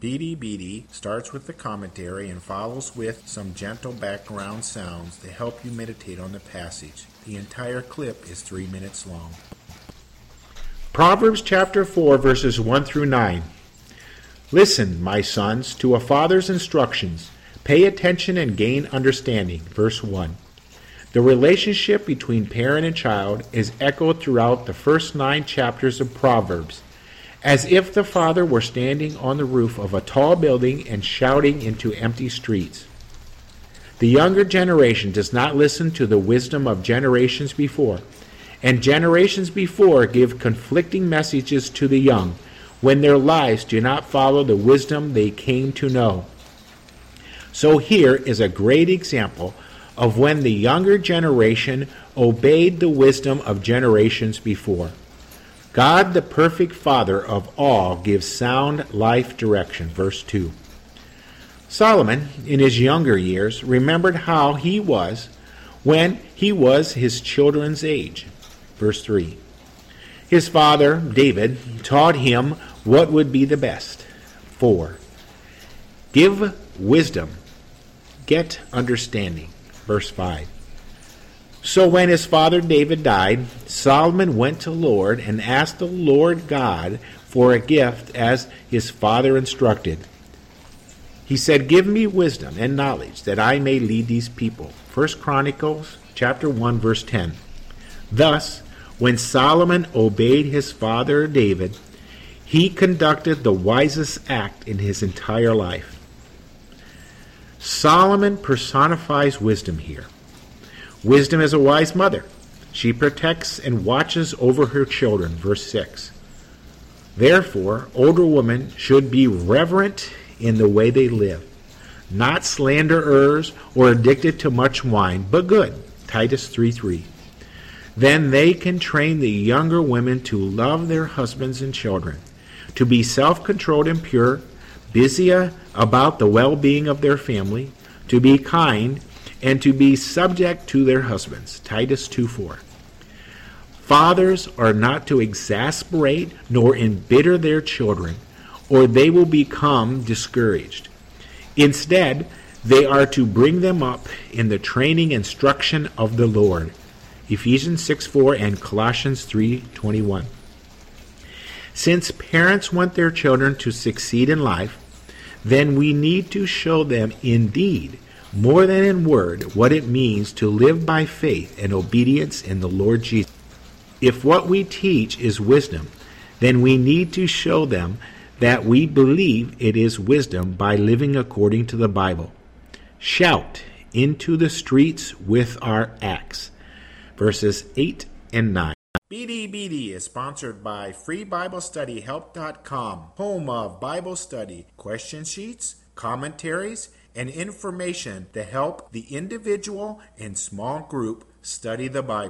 BDBD starts with the commentary and follows with some gentle background sounds to help you meditate on the passage. The entire clip is three minutes long. Proverbs chapter 4, verses 1 through 9. Listen, my sons, to a father's instructions. Pay attention and gain understanding. Verse 1. The relationship between parent and child is echoed throughout the first nine chapters of Proverbs, as if the father were standing on the roof of a tall building and shouting into empty streets. The younger generation does not listen to the wisdom of generations before and generations before give conflicting messages to the young when their lives do not follow the wisdom they came to know. So here is a great example of when the younger generation obeyed the wisdom of generations before. God, the perfect Father of all, gives sound life direction. Verse 2. Solomon, in his younger years, remembered how he was when he was his children's age. Verse 3. His father, David, taught him what would be the best. 4. Give wisdom, get understanding. Verse 5. So when his father David died, Solomon went to Lord and asked the Lord God for a gift as his father instructed. He said, "Give me wisdom and knowledge that I may lead these people." 1 Chronicles chapter 1 verse 10. Thus, when Solomon obeyed his father David, he conducted the wisest act in his entire life. Solomon personifies wisdom here. Wisdom is a wise mother. She protects and watches over her children. Verse 6. Therefore, older women should be reverent in the way they live, not slanderers or addicted to much wine, but good. Titus 3 3. Then they can train the younger women to love their husbands and children, to be self controlled and pure, busy about the well being of their family, to be kind, and to be subject to their husbands. Titus 2 4. Fathers are not to exasperate nor embitter their children, or they will become discouraged. Instead, they are to bring them up in the training and instruction of the Lord. Ephesians 6 4 and Colossians 3 21. Since parents want their children to succeed in life, then we need to show them indeed, more than in word, what it means to live by faith and obedience in the Lord Jesus. If what we teach is wisdom, then we need to show them that we believe it is wisdom by living according to the Bible. Shout into the streets with our acts verses 8 and 9. BDBD is sponsored by FreeBibleStudyHelp.com, home of Bible study, question sheets, commentaries, and information to help the individual and small group study the Bible.